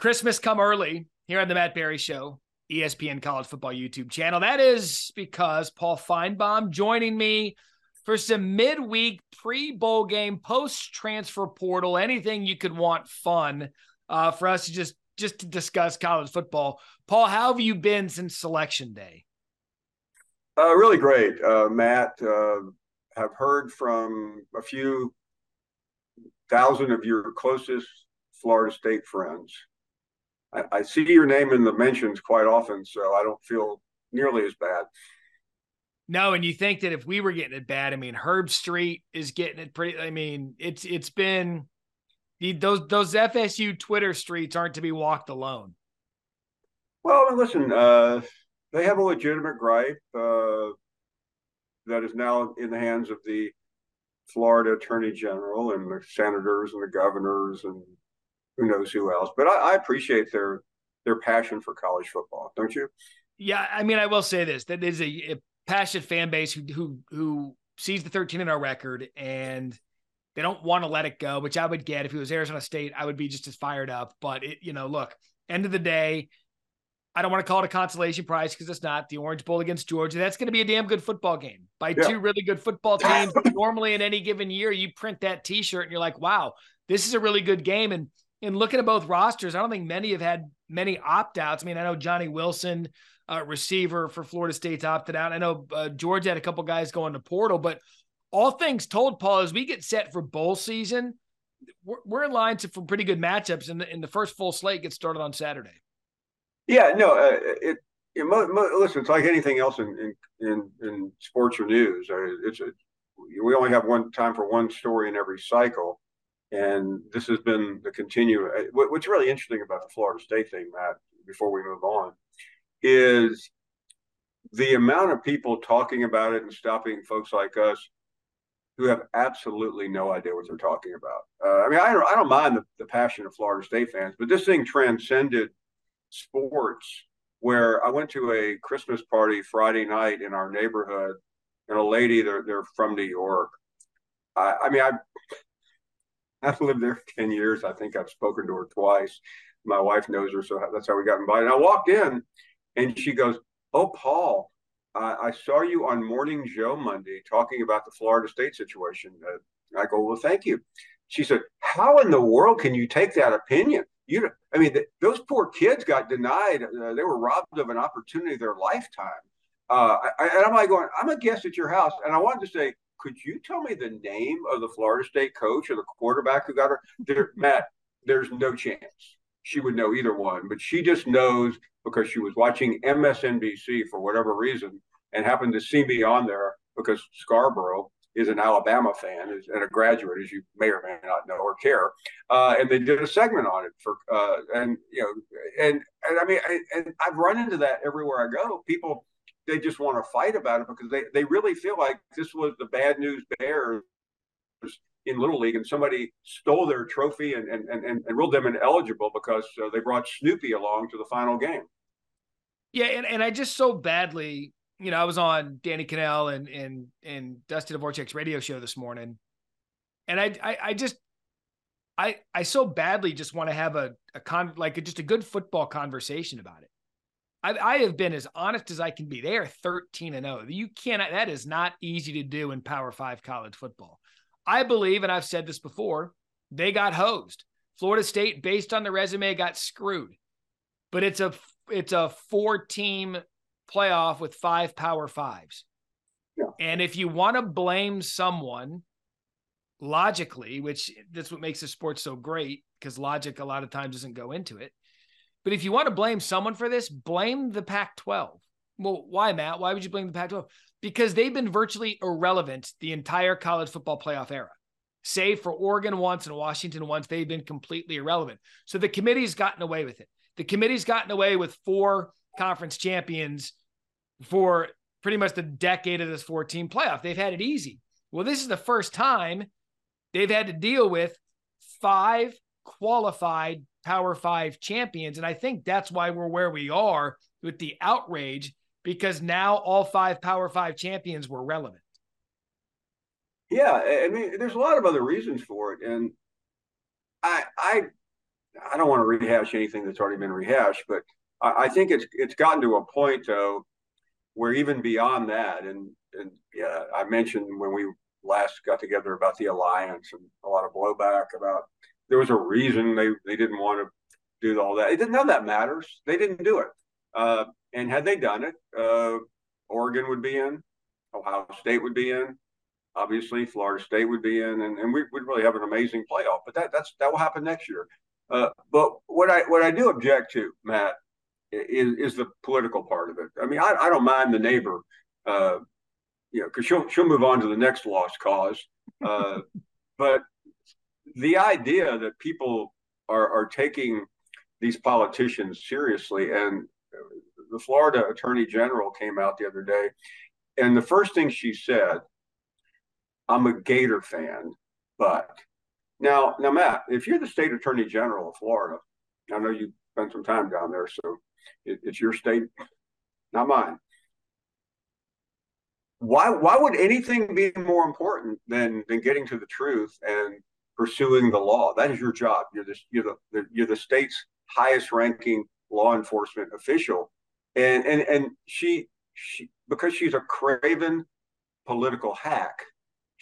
Christmas come early here on the Matt Barrie Show, ESPN College Football YouTube channel. That is because Paul Finebaum joining me for some midweek pre bowl game, post transfer portal, anything you could want fun uh, for us to just just to discuss college football. Paul, how have you been since selection day? Uh, really great, uh, Matt. Uh, have heard from a few thousand of your closest Florida State friends. I, I see your name in the mentions quite often, so I don't feel nearly as bad. No, and you think that if we were getting it bad, I mean, Herbstreit is getting it pretty. I mean, it's it's been those those FSU Twitter streets aren't to be walked alone. Well, listen, uh, they have a legitimate gripe uh, that is now in the hands of the Florida Attorney General and the senators and the governors and who knows who else. But I, I appreciate their their passion for college football, don't you? Yeah, I mean, I will say this: that is a, a passionate fan base who who who sees the 13 in our oh record and they don't want to let it go, which I would get if it was Arizona State. I would be just as fired up. But it, you know, look, end of the day, I don't want to call it a consolation prize because it's not the Orange Bowl against Georgia. That's going to be a damn good football game by yeah. two really good football teams. Normally, in any given year, you print that T-shirt and you're like, "Wow, this is a really good game." And in looking at both rosters, I don't think many have had many opt outs. I mean, I know Johnny Wilson, uh, receiver for Florida State's opted out. I know uh, Georgia had a couple guys going to portal, but all things told, Paul, as we get set for bowl season, we're, we're in line to, for pretty good matchups, and the, the first full slate gets started on Saturday. Yeah, no, uh, it, it mo- mo- listen, it's like anything else in in, in, in sports or news. Uh, it's a, we only have one time for one story in every cycle, and this has been the continue. Uh, what's really interesting about the Florida State thing, Matt, before we move on, is the amount of people talking about it and stopping folks like us who have absolutely no idea what they're talking about. Uh, I mean, I don't, I don't mind the, the passion of Florida State fans, but this thing transcended sports where I went to a Christmas party Friday night in our neighborhood, and a lady, they're, they're from New York. I, I mean, I, I've lived there for 10 years. I think I've spoken to her twice. My wife knows her, so that's how we got invited. And I walked in, and she goes, Oh, Paul, uh, I saw you on Morning Joe Monday talking about the Florida State situation. Uh, I go, Well, thank you. She said, How in the world can you take that opinion? you I mean, those poor kids got denied. Uh, they were robbed of an opportunity of their lifetime. Uh, I, and I'm like going, I'm a guest at your house, and I wanted to say, could you tell me the name of the Florida State coach or the quarterback who got her? There, Matt, there's no chance she would know either one, but she just knows because she was watching MSNBC for whatever reason and happened to see me on there because Scarborough is an Alabama fan and a graduate, as you may or may not know or care. Uh, and they did a segment on it for, uh, and you know, and and I mean, I, and I've run into that everywhere I go. People, they just want to fight about it because they they really feel like this was the bad news bears in little league and somebody stole their trophy and and and, and ruled them ineligible because uh, they brought Snoopy along to the final game. Yeah, and, and I just so badly you know, I was on Danny Kanell and and and Dusty Dvoracek's radio show this morning, and I I, I just I I so badly just want to have a a con like a, just a good football conversation about it. I I have been as honest as I can be. They are thirteen and zero. Oh. You cannot. That is not easy to do in Power Five college football. I believe, and I've said this before, they got hosed. Florida State, based on the resume, got screwed. But it's a it's a four team playoff with five power fives. Yeah. And if you want to blame someone logically, which that's what makes the sport so great because logic a lot of times doesn't go into it. But if you want to blame someone for this, blame the Pac 12. Well, why, Matt? Why would you blame the Pac 12? Because they've been virtually irrelevant the entire college football playoff era. Save for Oregon once and Washington once, they've been completely irrelevant. So the committee's gotten away with it. The committee's gotten away with four conference champions for pretty much the decade of this 14 playoff. They've had it easy. Well, this is the first time they've had to deal with five qualified Power Five champions. And I think that's why we're where we are with the outrage because now all five Power Five champions were relevant. Yeah, I mean, there's a lot of other reasons for it, and I, I, I don't want to rehash anything that's already been rehashed, but I, I think it's it's gotten to a point though where even beyond that, and and yeah, I mentioned when we last got together about the alliance and a lot of blowback about there was a reason they they didn't want to do all that. It didn't, none of that matters. They didn't do it. Uh, and had they done it, uh, Oregon would be in, Ohio State would be in, obviously Florida State would be in, and, and we, would really have an amazing playoff. But that that's that will happen next year. Uh, but what I what I do object to, Matt, is, is the political part of it. I mean, I, I don't mind the neighbor, uh, you know, because she'll she'll move on to the next lost cause. Uh, but the idea that people are are taking these politicians seriously, and the Florida Attorney General came out the other day, and the first thing she said, "I'm a Gator fan, but." Now, now, Matt, if you're the state attorney general of Florida, I know you spent some time down there, so it, it's your state, not mine. Why why would anything be more important than than getting to the truth and pursuing the law? That is your job. You're the you're the you're the state's highest ranking law enforcement official, and and and she she because she's a craven political hack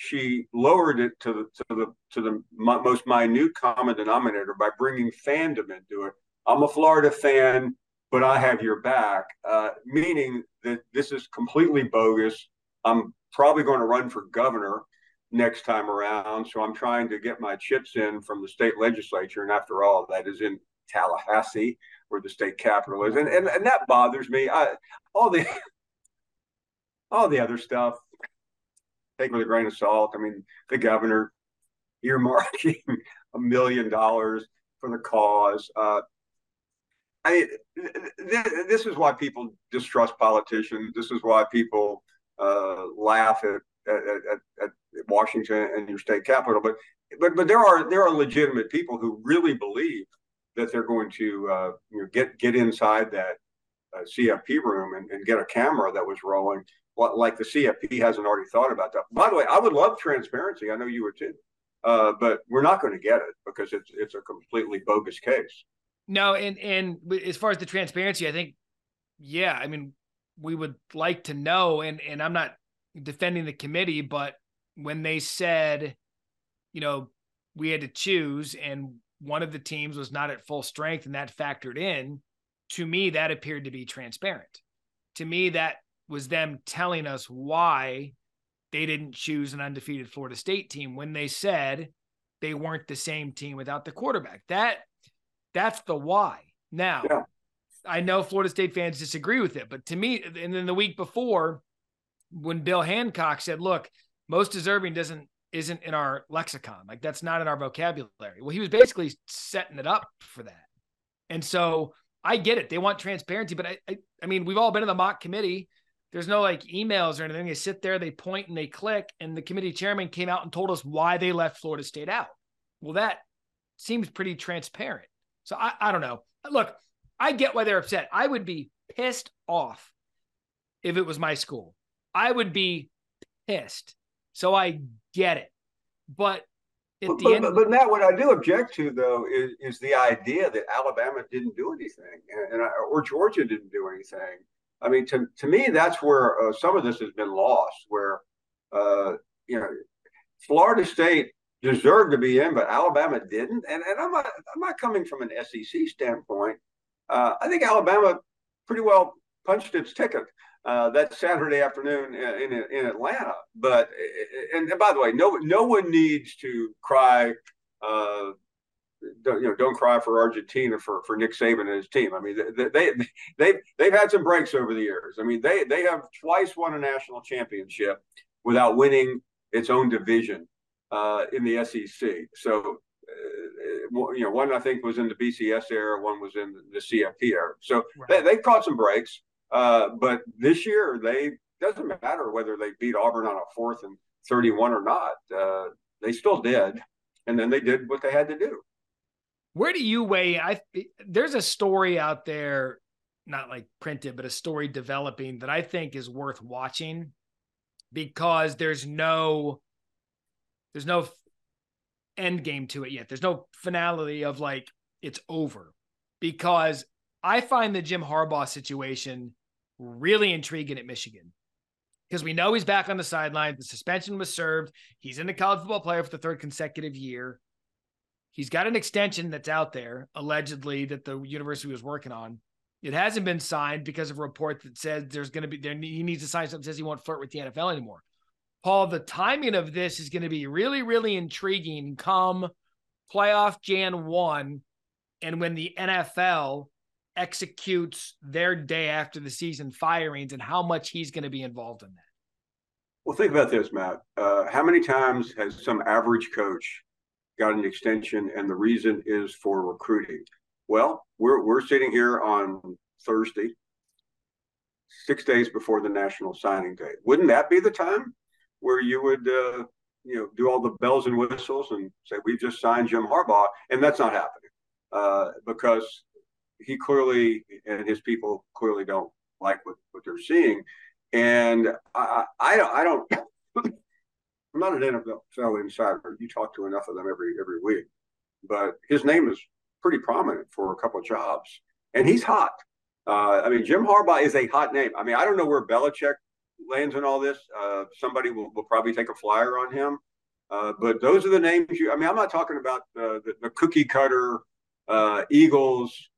she lowered it to the to the to the most minute common denominator by bringing fandom into it. I'm a Florida fan but I have your back, uh, meaning that this is completely bogus. I'm probably going to run for governor next time around. So I'm trying to get my chips in from the state legislature. And after all, that is in Tallahassee, where the state capital is. And, and, and that bothers me. I, all the all the other stuff, take with a grain of salt. I mean, the governor earmarking a million dollars for the cause. Uh, I this is why people distrust politicians. This is why people uh, laugh at, at, at, at, Washington and your state capital. But but but there are there are legitimate people who really believe that they're going to uh, you know, get get inside that uh, CFP room and, and, get a camera that was rolling. Like the CFP hasn't already thought about that. By the way, I would love transparency. I know you would too, uh, but we're not going to get it because it's it's a completely bogus case. No, and and as far as the transparency, I think, yeah, I mean, we would like to know, and and I'm not defending the committee, but when they said, you know, we had to choose, and one of the teams was not at full strength, and that factored in, to me, that appeared to be transparent. To me, that was them telling us why they didn't choose an undefeated Florida State team when they said they weren't the same team without the quarterback. That that's the why. Now, yeah. I know Florida State fans disagree with it, but to me, and then the week before, when Bill Hancock said, "Look, most deserving doesn't isn't in our lexicon. Like that's not in our vocabulary." Well, he was basically setting it up for that. And so I get it. They want transparency, but I, I, I mean, we've all been in the mock committee. There's no like emails or anything. They sit there, they point and they click, and the committee chairman came out and told us why they left Florida State out. Well, that seems pretty transparent. So I, I don't know. Look, I get why they're upset. I would be pissed off if it was my school. I would be pissed. So I get it. But at but, the but, end, but, but Matt, what I do object to though is, is the idea that Alabama didn't do anything, and, and or Georgia didn't do anything. I mean, to to me, that's where uh, some of this has been lost. Where uh, you know, Florida State deserved to be in, but Alabama didn't. And and I'm not I'm not coming from an SEC standpoint. Uh, I think Alabama pretty well punched its ticket uh, that Saturday afternoon in, in, in Atlanta. But and, and, by the way, no no one needs to cry. Uh, don't, you know, don't cry for Argentina for, for Nick Saban and his team. I mean, they, they they've they've had some breaks over the years. I mean, they they have twice won a national championship without winning its own division uh, in the SEC. So, uh, you know, one I think was in the BCS era, one was in the CFP era. So right. they, they caught some breaks. Uh, but this year, they doesn't matter whether they beat Auburn on a fourth and 31 or not. Uh, they still did. And then they did what they had to do. Where do you weigh? I there's a story out there, not like printed, but a story developing that I think is worth watching because there's no there's no end game to it yet. There's no finality of like it's over because I find the Jim Harbaugh situation really intriguing at Michigan because we know he's back on the sideline. The suspension was served. He's in the college football player for the third consecutive year. He's got an extension that's out there, allegedly, that the university was working on. It hasn't been signed because of a report that says there's going to be there. He needs to sign something that says he won't flirt with the NFL anymore. Paul, the timing of this is going to be really, really intriguing come playoff Jan 1 and when the NFL executes their day after the season firings and how much he's going to be involved in that. Well, think about this, Matt. Uh, how many times has some average coach got an extension and the reason is for recruiting? Well, we're, we're sitting here on Thursday, six days before the national signing day. Wouldn't that be the time where you would, uh, you know, do all the bells and whistles and say, we've just signed Jim Harbaugh? And that's not happening uh, because he clearly and his people clearly don't like what, what they're seeing. And I, I, I don't, I'm not an NFL insider. You talk to enough of them every every week, but his name is pretty prominent for a couple of jobs, and he's hot. Uh, I mean, Jim Harbaugh is a hot name. I mean, I don't know where Belichick lands in all this. Uh, somebody will, will probably take a flyer on him. Uh, but those are the names you. I mean, I'm not talking about the, the cookie cutter uh, Eagles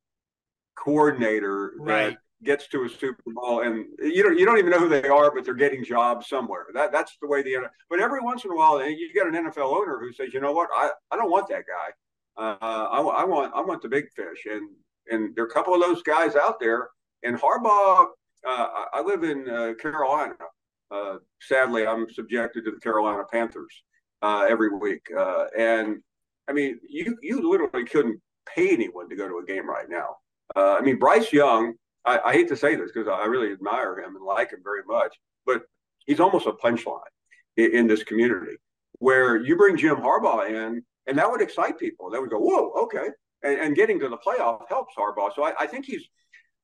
coordinator right. that gets to a Super Bowl and you don't you don't even know who they are, but they're getting jobs somewhere. That that's the way the NFL. but every once in a while you get an NFL owner who says, you know what, I, I don't want that guy. Uh, I, I want I want the big fish, and and there are a couple of those guys out there. And Harbaugh, uh, I live in uh, Carolina. Uh, sadly, I'm subjected to the Carolina Panthers uh, every week, uh, and I mean, you you literally couldn't pay anyone to go to a game right now. Uh, I mean, Bryce Young, I, I hate to say this because I really admire him and like him very much, but he's almost a punchline in, in, this community where you bring Jim Harbaugh in, and that would excite people. They would go, whoa, okay. And, and getting to the playoff helps Harbaugh. So I, I think he's,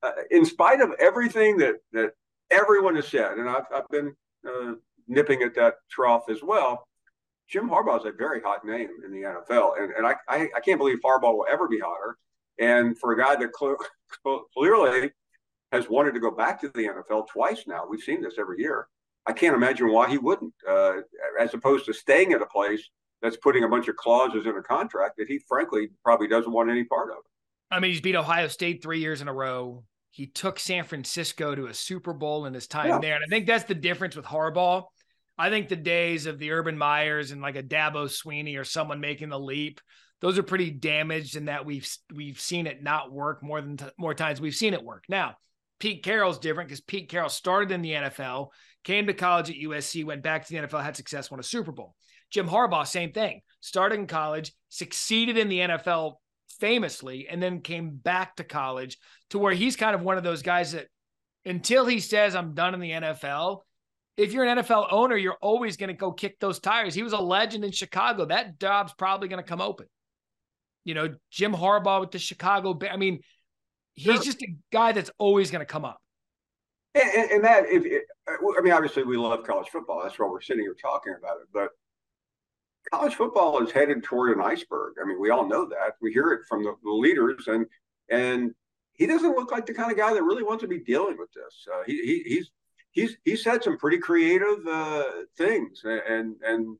uh, in spite of everything that, that everyone has said, and I've, I've been uh, nipping at that trough as well, Jim Harbaugh is a very hot name in the NFL, and and I I, I can't believe Harbaugh will ever be hotter. And for a guy that cl- clearly has wanted to go back to the NFL twice now, we've seen this every year. I can't imagine why he wouldn't, uh, as opposed to staying at a place that's putting a bunch of clauses in a contract that he frankly probably doesn't want any part of. I mean, he's beat Ohio State three years in a row. He took San Francisco to a Super Bowl in his time yeah. there. And I think that's the difference with Harbaugh. I think the days of the Urban Meyers and like a Dabo Swinney or someone making the leap, those are pretty damaged in that we've we've seen it not work more than t- more times we've seen it work. Now, Pete Carroll's different because Pete Carroll started in the NFL, came to college at USC, went back to the NFL, had success, won a Super Bowl. Jim Harbaugh, same thing. Started in college, succeeded in the NFL famously, and then came back to college to where he's kind of one of those guys that until he says I'm done in the NFL, if you're an NFL owner, you're always going to go kick those tires. He was a legend in Chicago. That job's probably going to come open. You know, Jim Harbaugh with the Chicago. I mean, he's just a guy that's always going to come up. And, and that, if I mean, obviously we love college football. That's why we're sitting here talking about it. But college football is headed toward an iceberg. I mean, we all know that. We hear it from the, the leaders, and and he doesn't look like the kind of guy that really wants to be dealing with this. Uh, he, he he's he's he's said some pretty creative uh, things, and and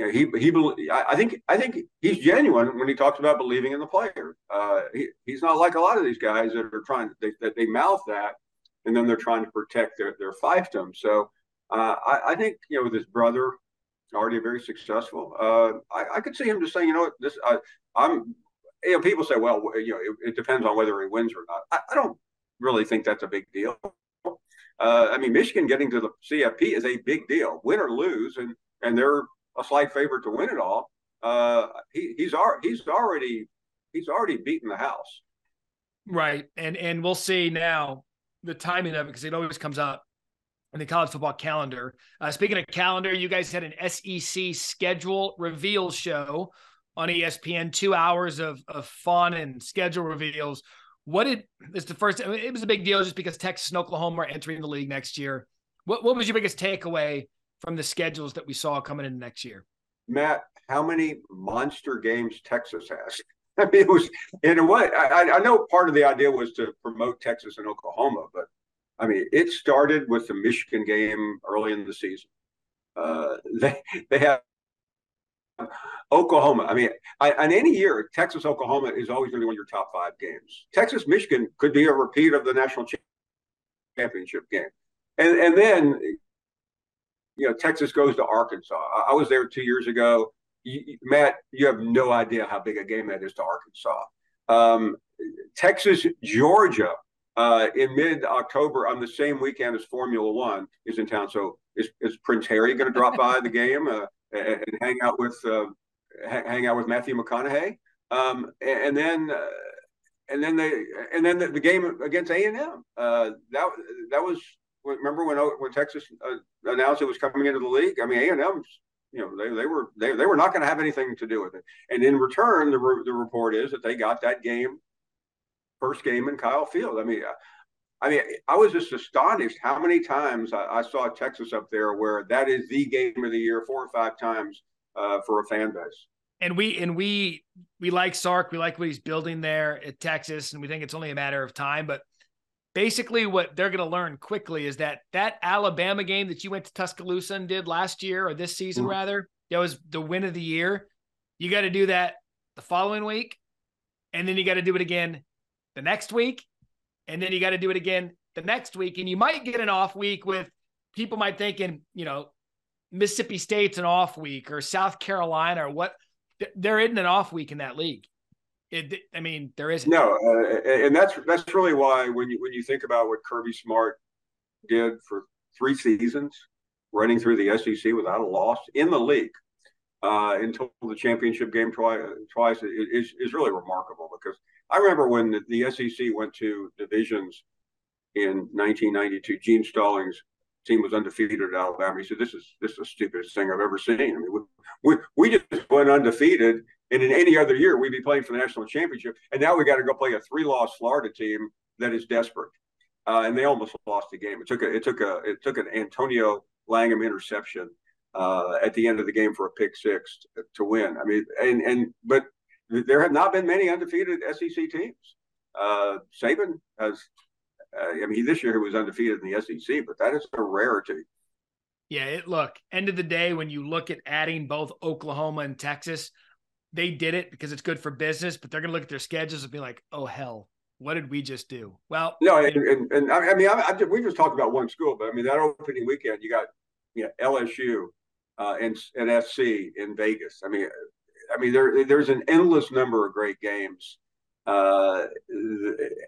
you know, he he I think I think he's genuine when he talks about believing in the player. Uh, he, he's not like a lot of these guys that are trying they, that they mouth that, and then they're trying to protect their their fiefdom. So uh, I, I think you know with his brother already very successful. Uh, I, I, could see him just saying, you know this I, am You know, people say, well, you know, it, it, depends on whether he wins or not. I, I don't really think that's a big deal. Uh, I mean, Michigan getting to the CFP is a big deal, win or lose, and and they're a slight favorite to win it all. Uh, he, he's already he's already he's already beaten the house. Right, and and we'll see now the timing of it because it always comes up in the college football calendar. Uh, speaking of calendar, you guys had an SEC schedule reveal show on ESPN, two hours of of fun and schedule reveals. What did is the first? I mean, it was a big deal just because Texas and Oklahoma are entering the league next year. What what was your biggest takeaway from the schedules that we saw coming in next year? Matt, how many monster games Texas has? I mean, it was in a way. I, I know part of the idea was to promote Texas and Oklahoma, but I mean, it started with the Michigan game early in the season. Uh, they they have Oklahoma. I mean, I, in any year, Texas Oklahoma is always going to be one of your top five games. Texas Michigan could be a repeat of the national championship game, and and then you know Texas goes to Arkansas. I, I was there two years ago. You, Matt, you have no idea how big a game that is to Arkansas. Um, Texas Georgia uh, in mid October on the same weekend as Formula One is in town. So is, is Prince Harry going to drop by the game uh, and, and, hang out with uh, hang out with Matthew McConaughey? Um, and, and, then uh, and then they and then the, the game against A and M uh, that that was remember when when Texas uh, announced it was coming into the league. I mean A and M you know they, they were they, they were not going to have anything to do with it. And in return, the re- the report is that they got that game first game in Kyle Field. I mean, I mean, I was just astonished how many times I, I, saw Texas up there where that is the game of the year four or five times uh, for a fan base. And we and we we like Sark. We like what he's building there at Texas, and we think it's only a matter of time. But basically, what they're going to learn quickly is that that Alabama game that you went to Tuscaloosa and did last year or this season mm-hmm. rather, that was the win of the year. You got to do that the following week, and then you got to do it again the next week, and then you got to do it again the next week. And you might get an off week with people might thinking, you know, Mississippi State's an off week or South Carolina or what. There isn't an off week in that league. It, I mean, there isn't. No, uh, and that's that's really why when you when you think about what Kirby Smart did for three seasons, running through the SEC without a loss in the league uh, until the championship game twice, twice is is really remarkable because I remember when the, the SEC went to divisions in 1992. Gene Stallings' team was undefeated at Alabama. He said, "This is this is the stupidest thing I've ever seen. I mean, we we, we just went undefeated, and in any other year we'd be playing for the national championship, and now we got to go play a three-loss Florida team that is desperate." Uh, and they almost lost the game. It took a it took a it took an Antonio Langham interception uh, at the end of the game for a pick six to, to win. I mean, and and but there have not been many undefeated SEC teams. Uh, Saban has, uh, I mean, this year he was undefeated in the SEC, but that is a rarity. Yeah, it look end of the day when you look at adding both Oklahoma and Texas, they did it because it's good for business, but they're going to look at their schedules and be like, "Oh hell, what did we just do?" Well, no, and, and, and I mean, I, I, we just talked about one school, but I mean that opening weekend, you got you know, LSU uh, and and SC in Vegas. I mean, I mean, there there's an endless number of great games, uh,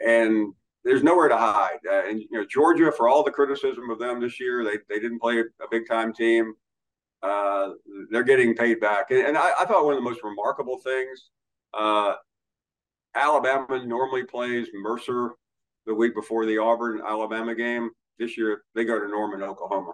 and there's nowhere to hide. Uh, and you know, Georgia, for all the criticism of them this year, they they didn't play a big time team. Uh, they're getting paid back, and, and I, I, thought one of the most remarkable things. Uh, Alabama normally plays Mercer the week before the Auburn Alabama game. This year they go to Norman, Oklahoma.